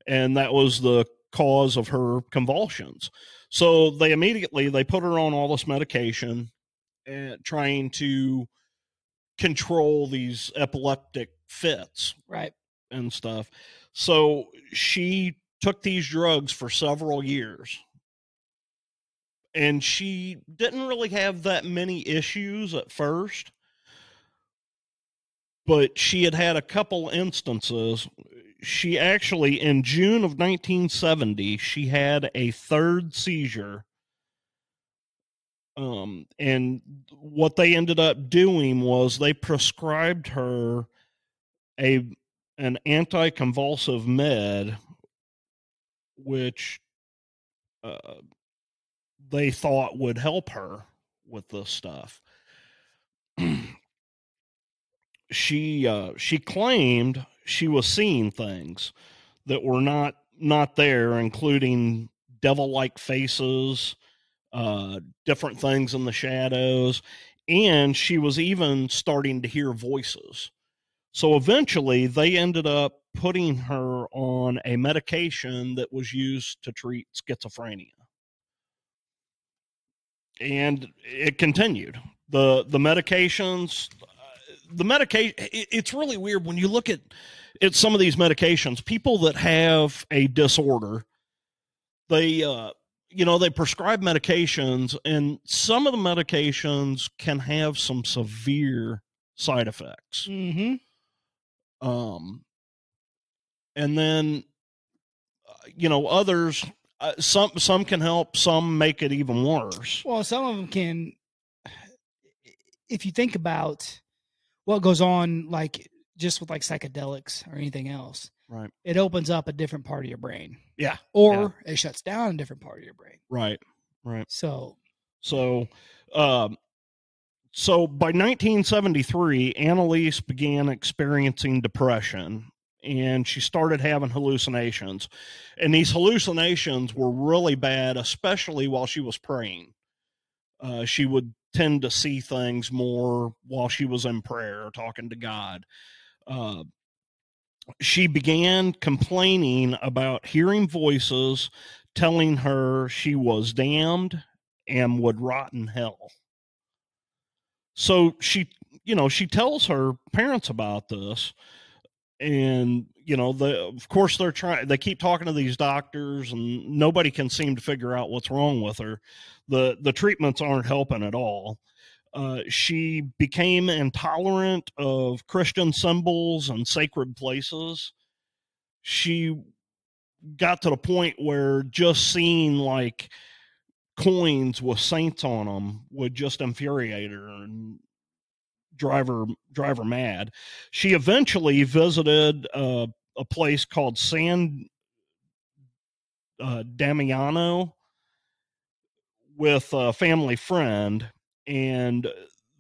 Speaker 2: And that was the cause of her convulsions. So they immediately they put her on all this medication and trying to control these epileptic fits
Speaker 1: Right.
Speaker 2: And stuff. So she took these drugs for several years. And she didn't really have that many issues at first. But she had had a couple instances. She actually, in June of 1970, she had a third seizure. Um, and what they ended up doing was they prescribed her a an anticonvulsive med, which uh, they thought would help her with this stuff. she uh, she claimed she was seeing things that were not not there, including devil-like faces, uh, different things in the shadows, and she was even starting to hear voices. So eventually, they ended up putting her on a medication that was used to treat schizophrenia. And it continued. The the medications the medication it's really weird when you look at at some of these medications, people that have a disorder, they uh you know, they prescribe medications and some of the medications can have some severe side effects
Speaker 1: Mm-hmm.
Speaker 2: Um and then uh, you know others uh, some some can help some make it even worse
Speaker 1: Well, some of them can. If you think about what goes on, like just with like psychedelics or anything else,
Speaker 2: right
Speaker 1: it opens up a different part of your brain,
Speaker 2: yeah
Speaker 1: or it shuts down a different part of your brain.
Speaker 2: right right
Speaker 1: So,
Speaker 2: so um so by 1973 Anneliese began experiencing depression and she started having hallucinations. And these hallucinations were really bad especially while she was praying. Uh, she would tend to see things more while she was in prayer talking to god. Uh, she began complaining about hearing voices telling her she was damned and would rot in hell so she you know she tells her parents about this and you know the of course they're trying they keep talking to these doctors and nobody can seem to figure out what's wrong with her. The the treatments aren't helping at all. Uh, she became intolerant of christian symbols and sacred places. She got to the point where just seeing like coins with saints on them would just infuriate her and drive her drive her mad. She eventually visited a place called San uh, Damiano with a family friend, and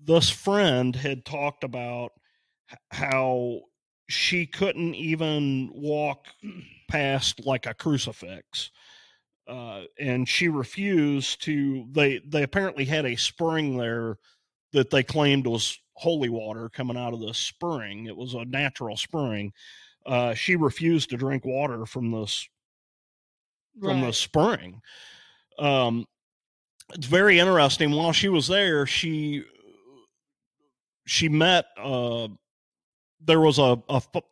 Speaker 2: this friend had talked about how she couldn't even walk past like a crucifix uh, and she refused to they they apparently had a spring there that they claimed was holy water coming out of the spring. It was a natural spring. Uh, she refused to drink water from this from the spring. Um, it's very interesting while she was there she she met uh, there was a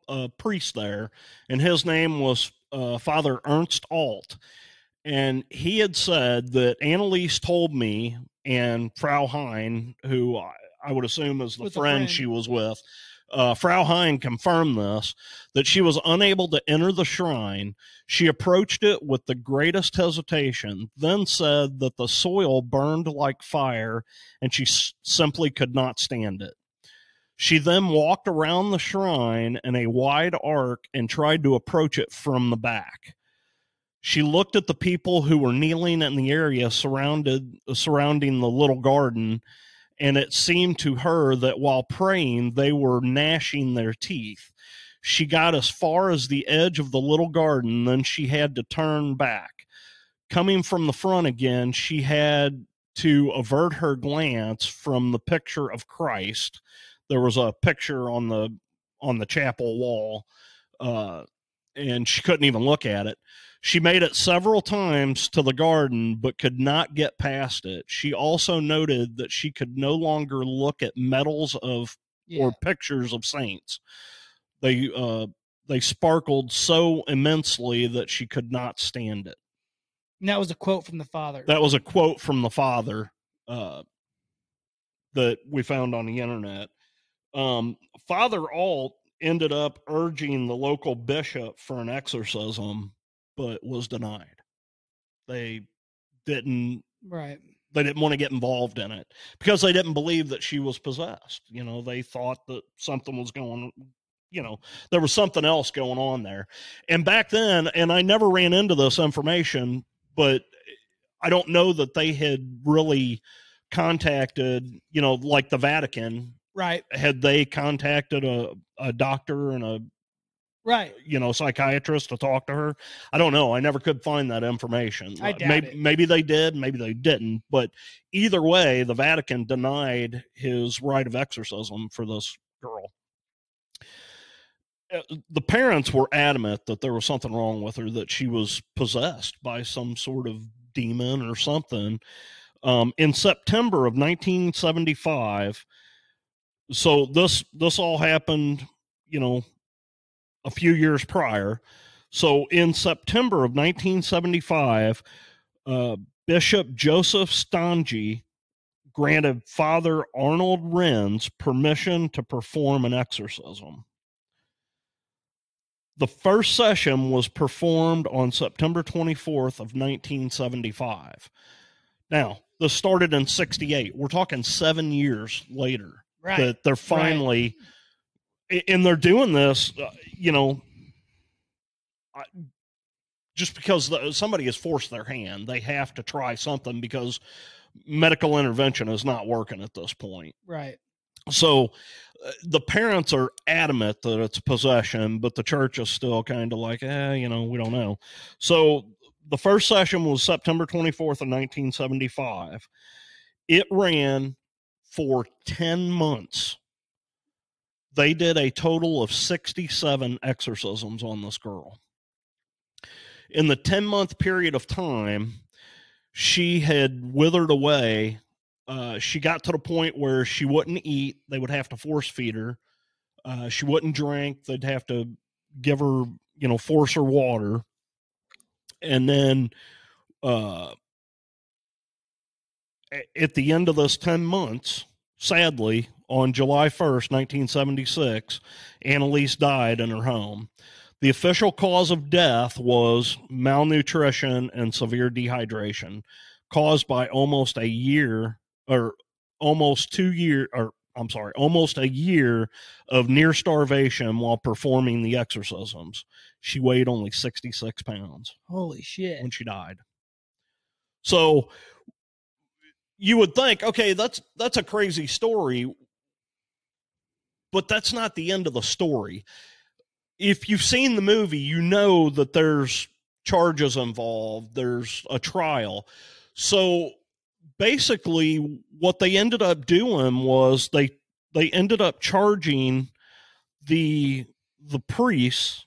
Speaker 2: a priest there and his name was uh, father ernst alt and he had said that Anneliese told me and Frau Hein, who I, I would assume is the friend,
Speaker 1: friend.
Speaker 2: she was with, uh, Frau Hein confirmed this that she was unable to enter the shrine. She approached it with the greatest hesitation, then said that the soil burned like fire and she s- simply could not stand it. She then walked around the shrine in a wide arc and tried to approach it from the back. She looked at the people who were kneeling in the area surrounded surrounding the little garden and it seemed to her that while praying, they were gnashing their teeth. She got as far as the edge of the little garden, then she had to turn back. Coming from the front again, she had to avert her glance from the picture of Christ. There was a picture on the on the chapel wall, uh, and she couldn't even look at it. She made it several times to the garden, but could not get past it. She also noted that she could no longer look at medals of
Speaker 1: Yeah.
Speaker 2: or pictures of saints. They uh, they sparkled so immensely that she could not stand it.
Speaker 1: and that was a quote from the father.
Speaker 2: That was a quote from the father uh, that we found on the internet. Um, Father Alt ended up urging the local bishop for an exorcism, but was denied. They didn't
Speaker 1: right.
Speaker 2: they didn't want to get involved in it because they didn't believe that she was possessed. You know, they thought that something was going you know, there was something else going on there. And back then, and I never ran into this information, but I don't know that they had really contacted, you know, like the Vatican,
Speaker 1: Right.
Speaker 2: had they contacted a, a doctor and a
Speaker 1: Right.
Speaker 2: you know psychiatrist to talk to her. I don't know. I never could find that information.
Speaker 1: I doubt
Speaker 2: maybe,
Speaker 1: it.
Speaker 2: maybe they did maybe they didn't but either way the vatican denied his right of exorcism for this girl. Uh, the parents were adamant that there was something wrong with her that she was possessed by some sort of demon or something. Um, in september of 1975 so this this all happened you know a few years prior. So in September of 1975, uh, Bishop Joseph Stangl granted Father Arnold Renz permission to perform an exorcism. The first session was performed on September 24th of 1975. Now, this started in 68. We're talking 7 years later
Speaker 1: Right.
Speaker 2: that they're finally a- and they're doing this uh, you know I- just because somebody has forced their hand they have to try something because medical intervention is not working at this point.
Speaker 1: Right.
Speaker 2: so uh, the parents are adamant that it's possession but the church is still kind of like eh you know we don't know. So the first session was september 24th of 1975 it ran for 10 months they did a total of 67 exorcisms on this girl in the 10 month period of time she had withered away uh, she got to the point where she wouldn't eat. They would have to force feed her. Uh, she wouldn't drink. They'd have to give her, you know, force her water. And then uh, at the end of this 10 months, sadly, on July 1st, 1976, Anneliese died in her home. The official cause of death was malnutrition and severe dehydration caused by almost a year or almost two year or I'm sorry, almost a year of near starvation while performing the exorcisms. She weighed only 66 pounds
Speaker 1: Holy shit.
Speaker 2: when she died. So you would think, okay, that's that's a crazy story, but that's not the end of the story. If you've seen the movie, you know that there's charges involved, there's a trial. So basically what they ended up doing was they they ended up charging the the priests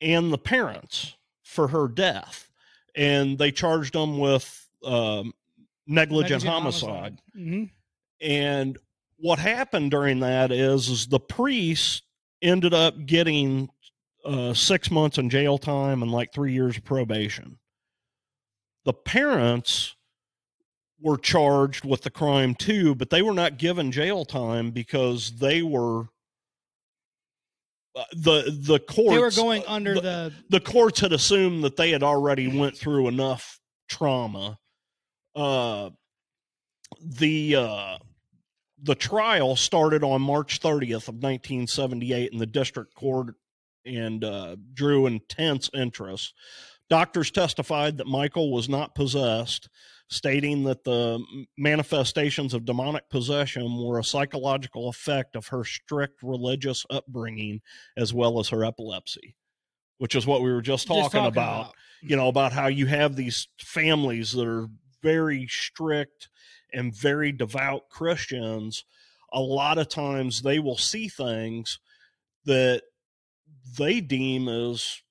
Speaker 2: and the parents for her death and they charged them with um, negligent, homicide.
Speaker 1: hmm
Speaker 2: and what happened during that is, is the priest ended up getting uh, six months in jail time and like three years of probation the parents were charged with the crime too, but they were not given jail time because they were uh, the the courts
Speaker 1: They were going under
Speaker 2: the,
Speaker 1: the,
Speaker 2: the courts had assumed that they had already went through enough trauma. Uh, the uh, the trial started on March 30th of 1978 in the district court and uh, drew intense interest. Doctors testified that Michael was not possessed, stating that the manifestations of demonic possession were a psychological effect of her strict religious upbringing as well as her epilepsy, which is what we were just talking,
Speaker 1: just talking
Speaker 2: about, You know, about how you have these families that are very strict and very devout Christians. A lot of times they will see things that they deem as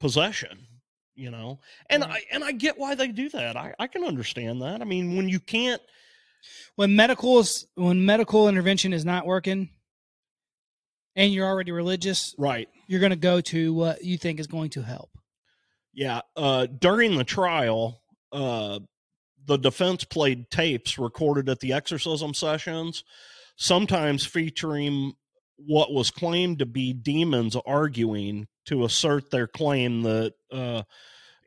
Speaker 2: possession you know? And i and i get why they do that. I i can understand that. I mean when you can't
Speaker 1: when medical is when medical intervention is not working and you're already religious
Speaker 2: right.
Speaker 1: you're going to go to what you think is going to help.
Speaker 2: Yeah uh during the trial uh the defense played tapes recorded at the exorcism sessions sometimes featuring what was claimed to be demons arguing to assert their claim that uh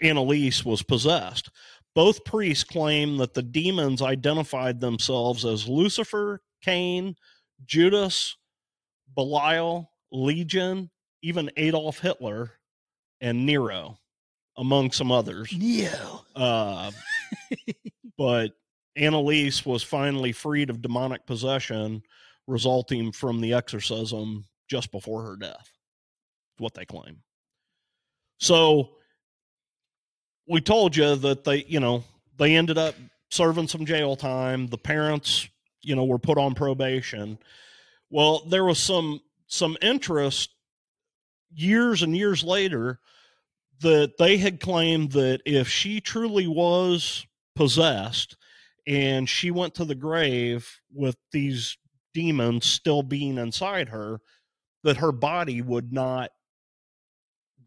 Speaker 2: Anneliese was possessed. Both priests claim that the demons identified themselves as lucifer cain judas belial legion even adolf hitler and nero among some others
Speaker 1: Neo.
Speaker 2: uh, (laughs) but Anneliese was finally freed of demonic possession resulting from the exorcism just before her death. What they claim. So we told you that they, you know, they ended up serving some jail time. The parents, you know, were put on probation. Well, there was some some interest years and years later that they had claimed that if she truly was possessed and she went to the grave with these demons still being inside her, that her body would not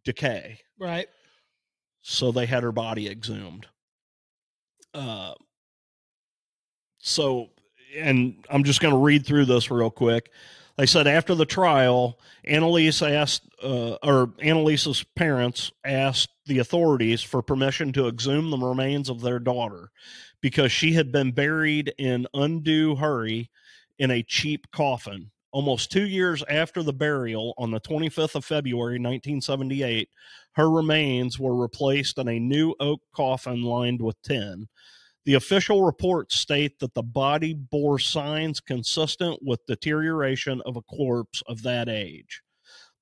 Speaker 2: decay.
Speaker 1: right
Speaker 2: So they had her body exhumed. Uh, so, and I'm just going to read through this real quick. They said after the trial, Anneliese asked, uh, or Anneliese's parents asked the authorities for permission to exhume the remains of their daughter because she had been buried in undue hurry in a cheap coffin. Almost two years after the burial, on the 25th of February, 1978, her remains were replaced in a new oak coffin lined with tin. The official reports state that the body bore signs consistent with deterioration of a corpse of that age.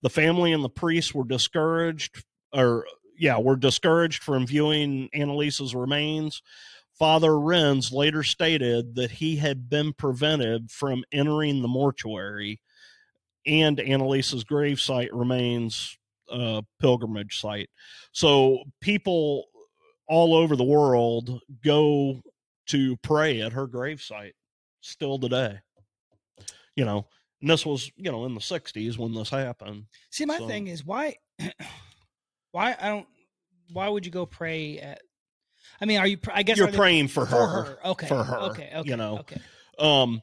Speaker 2: The family and the priests were discouraged, or yeah, were discouraged from viewing Annalisa's remains. Father Renz later stated that he had been prevented from entering the mortuary, and Annalisa's gravesite remains a pilgrimage site. So people all over the world go to pray at her gravesite still today. You know, and this was, you know, in the 60s when this happened.
Speaker 1: see my
Speaker 2: So-
Speaker 1: thing is why (clears throat) why i don't why would you go pray at i mean are you i guess
Speaker 2: You're praying for
Speaker 1: for
Speaker 2: her.
Speaker 1: her okay
Speaker 2: for her,
Speaker 1: okay okay
Speaker 2: you know.
Speaker 1: okay
Speaker 2: Um,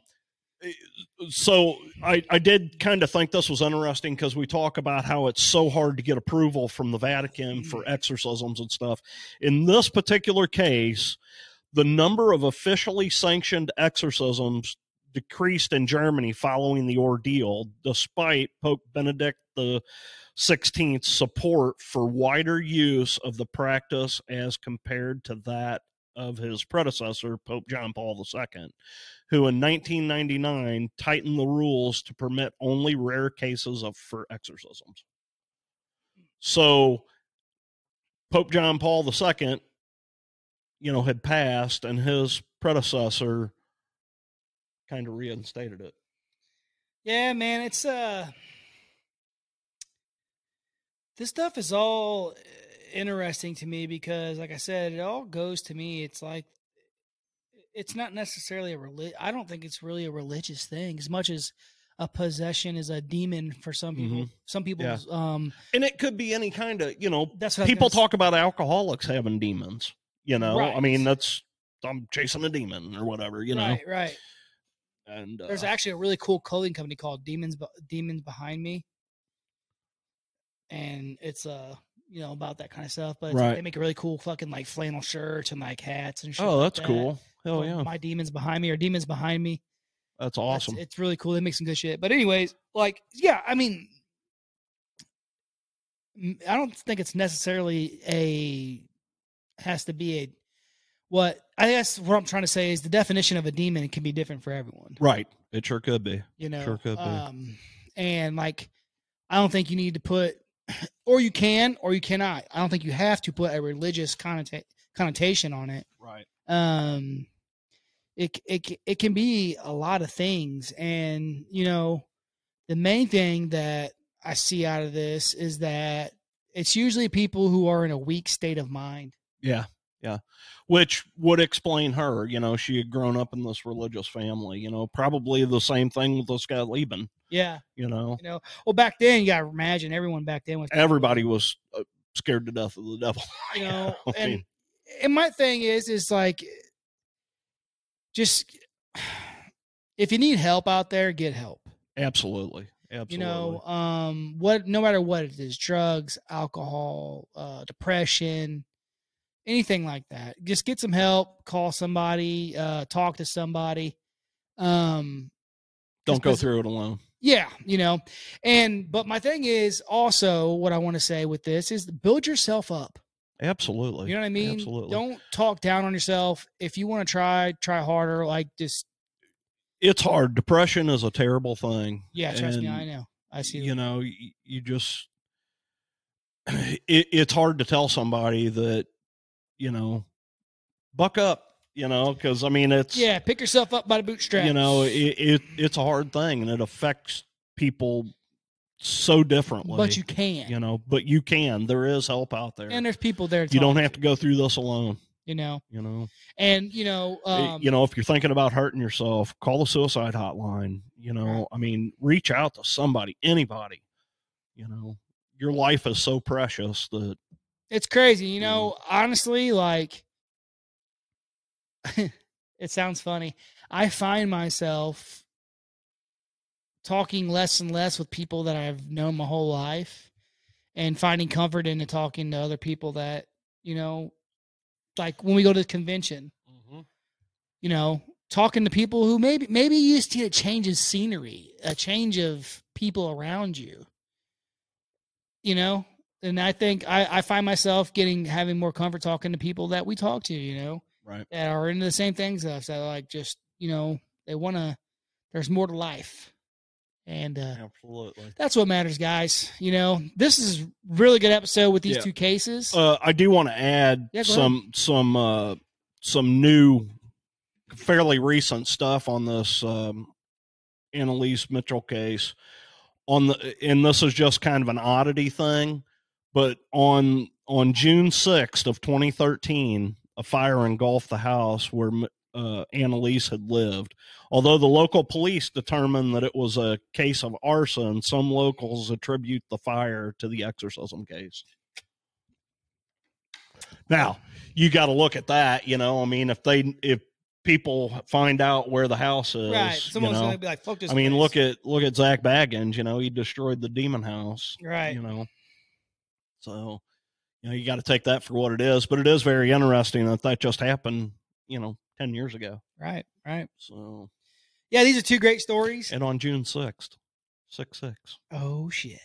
Speaker 2: so I, I did kind of think this was interesting because we talk about how it's so hard to get approval from the Vatican for mm-hmm. exorcisms and stuff. In this particular case, the number of officially sanctioned exorcisms decreased in Germany following the ordeal, despite Pope Benedict the 16th support for wider use of the practice as compared to that of his predecessor, Pope John Paul II, who in 1999 tightened the rules to permit only rare cases of for exorcisms. So Pope John Paul II, you know, had passed, and his predecessor kind of reinstated it.
Speaker 1: Yeah, man, it's uh this stuff is all interesting to me because like I said, it all goes to me it's like it's not necessarily a reli- I don't think it's really a religious thing as much as a possession is a demon for some people. Some people
Speaker 2: Yeah.
Speaker 1: um
Speaker 2: And it could be any kind of, you know,
Speaker 1: that's
Speaker 2: people talk about alcoholics having demons. You know, I mean, that's I'm chasing a demon or whatever, you know.
Speaker 1: right, right.
Speaker 2: And uh,
Speaker 1: There's actually a really cool clothing company called Demons Demons Behind Me, and it's uh you know about that kind of stuff. But
Speaker 2: Right.
Speaker 1: they make really cool fucking like flannel shirts and like hats and shit.
Speaker 2: oh,
Speaker 1: like
Speaker 2: that's
Speaker 1: that.
Speaker 2: cool. Hell
Speaker 1: Called
Speaker 2: yeah,
Speaker 1: My demons behind me or demons behind me.
Speaker 2: that's
Speaker 1: That's-
Speaker 2: awesome.
Speaker 1: It's really cool. They make some good shit. But anyways, like yeah, I mean, I don't think it's necessarily a has to be a what I guess what I'm trying to say is the definition of a demon can be different for everyone.
Speaker 2: right. It sure could be.
Speaker 1: You know,
Speaker 2: Sure could be.
Speaker 1: um, and like I don't think you need to put, (clears throat) or you can, or you cannot. I don't think you have to put a religious connota- connotation on it.
Speaker 2: Right.
Speaker 1: Um, it it it can be a lot of things, and you know, the main thing that I see out of this is that it's usually people who are in a weak state of mind.
Speaker 2: Yeah. Yeah. Which would explain her. You know, she had grown up in this religious family. You know, probably the same thing with this guy Lieben.
Speaker 1: Yeah,
Speaker 2: You know,
Speaker 1: you know. Well, back then you gotta imagine everyone back then was
Speaker 2: everybody was uh, scared to death of the devil. (laughs)
Speaker 1: you know
Speaker 2: I
Speaker 1: and
Speaker 2: mean-
Speaker 1: and my thing is is like just if you need help out there get help
Speaker 2: Absolutely. Absolutely.
Speaker 1: you know um what no matter what it is drugs alcohol uh depression anything like that just get some help call somebody uh talk to somebody um
Speaker 2: don't go through it alone.
Speaker 1: Yeah you know and but my thing is also what i want to say with this is build yourself up
Speaker 2: Absolutely.
Speaker 1: You know what I mean?
Speaker 2: Absolutely.
Speaker 1: Don't talk down on yourself. If you want to try, try harder. Like just
Speaker 2: It's hard. Depression is a terrible thing.
Speaker 1: yeah, trust me, I know. I see.
Speaker 2: You know, you, you just (clears throat) it, it's hard to tell somebody that you know buck up. You know, because I mean, it's
Speaker 1: yeah, pick yourself up by the bootstraps.
Speaker 2: you know, it, it it's a hard thing and it affects people so differently.
Speaker 1: but you can.
Speaker 2: you know, but you can. There is help out there.
Speaker 1: and there's people there.
Speaker 2: You don't have to go through this alone.
Speaker 1: You know,
Speaker 2: You know,
Speaker 1: and you know,
Speaker 2: Uh,
Speaker 1: um,
Speaker 2: you know, if you're thinking about hurting yourself, call the suicide hotline. You know,
Speaker 1: Right.
Speaker 2: I mean, reach out to somebody, anybody. You know, your life is so precious that
Speaker 1: it's crazy. You know, honestly, like (laughs) it sounds funny. I find myself talking less and less with people that I've known my whole life and finding comfort in talking to other people that, you know, like when we go to the convention, mm-hmm. you know, talking to people who maybe maybe you just need a change of scenery, a change of people around you. You know? And I think I, I find myself getting having more comfort talking to people that we talk to, you know,
Speaker 2: right.
Speaker 1: that are into the same things as us. That like just, you know, they wanna there's more to life. And uh
Speaker 2: Absolutely.
Speaker 1: that's what matters, guys. You know, this is really good episode with these
Speaker 2: Yeah.
Speaker 1: two cases.
Speaker 2: Uh, I do want to add
Speaker 1: Yeah,
Speaker 2: some some uh, some new, fairly recent stuff on this um, Anneliese Mitchell case. On the and this is just kind of an oddity thing, but on on June sixth of 2013, a fire engulfed the house where uh, Anneliese had lived. Although the local police determined that it was a case of arson, some locals attribute the fire to the exorcism case. Now, you got to look at that, you know. I mean, if they if people find out where the house is,
Speaker 1: right.
Speaker 2: you know,
Speaker 1: gonna be like, fuck this.
Speaker 2: I mean,
Speaker 1: place."
Speaker 2: look at look at Zak Bagans. You know, he destroyed the demon house.
Speaker 1: Right.
Speaker 2: You know, so you know you got to take that for what it is. But it is very interesting that that just happened. You know, ten years ago.
Speaker 1: Right, right.
Speaker 2: So
Speaker 1: Yeah, these are two great stories.
Speaker 2: and on June sixth, six six.
Speaker 1: Oh shit.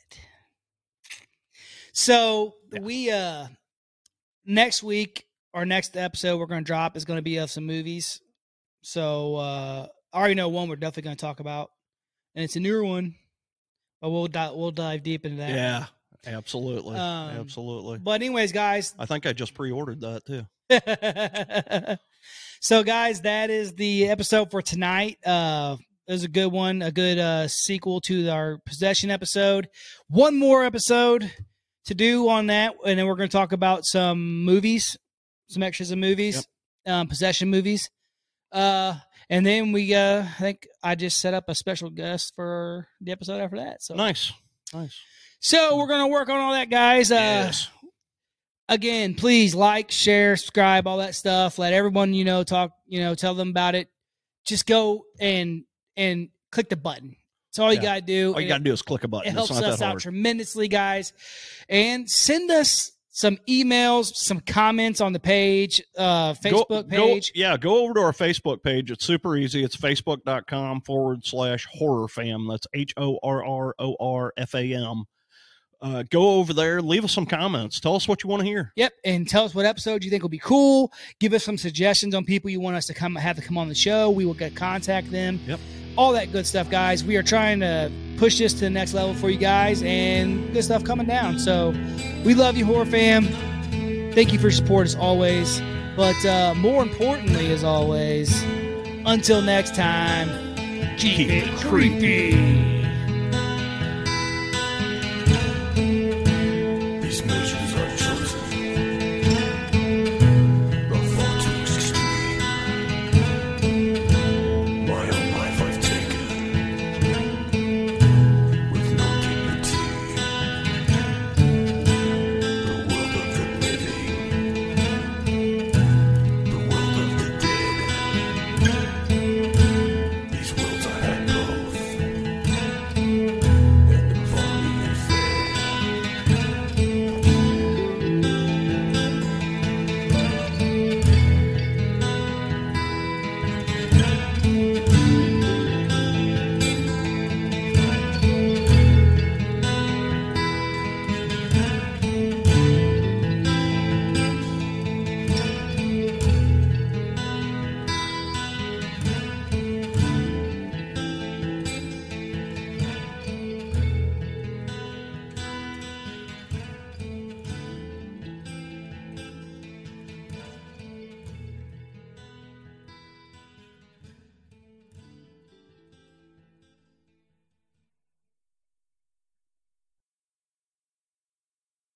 Speaker 1: So
Speaker 2: Yeah.
Speaker 1: we uh next week our next episode we're gonna drop is gonna be of some movies. So uh I already know one we're definitely gonna talk about. And it's a newer one. But we'll di- we'll dive deep into that.
Speaker 2: Yeah, absolutely,
Speaker 1: Um,
Speaker 2: absolutely.
Speaker 1: But anyways, guys,
Speaker 2: I think I just pre-ordered that too. (laughs)
Speaker 1: so guys that is the episode for tonight. Uh it was a good one a good uh sequel to our possession episode. One more episode to do on that and then we're going to talk about some movies some extras of movies um possession movies. Uh and then we uh i think i just set up a special guest for the episode after that so.
Speaker 2: Nice, nice.
Speaker 1: So we're going to work on all that guys uh
Speaker 2: yes.
Speaker 1: again, please like, share, subscribe, all that stuff. Let everyone you know talk. You know, tell them about it. Just go and and click the button. That's all you
Speaker 2: Yeah.
Speaker 1: gotta do.
Speaker 2: All you got to do is click a button.
Speaker 1: it helps us out tremendously, guys. And send us some emails, some comments on the page, uh, Facebook
Speaker 2: Go- go-
Speaker 1: page.
Speaker 2: yeah, go over to our Facebook page. It's super easy. It's facebook.com forward slash horror fam. That's H O R R O R F A M. Uh, go over there, leave us some comments. Tell us what you want to hear.
Speaker 1: Yep, and tell us what episode you think will be cool. Give us some suggestions on people you want us to come have to come on the show. We will get contact them.
Speaker 2: Yep.
Speaker 1: all that good stuff, guys. We are trying to push this to the next level for you guys, and good stuff coming down. So, we love you, horror fam. Thank you for your support as always. But uh, more importantly, as always, until next time, keep,
Speaker 2: Keep
Speaker 1: it
Speaker 2: it
Speaker 1: creepy.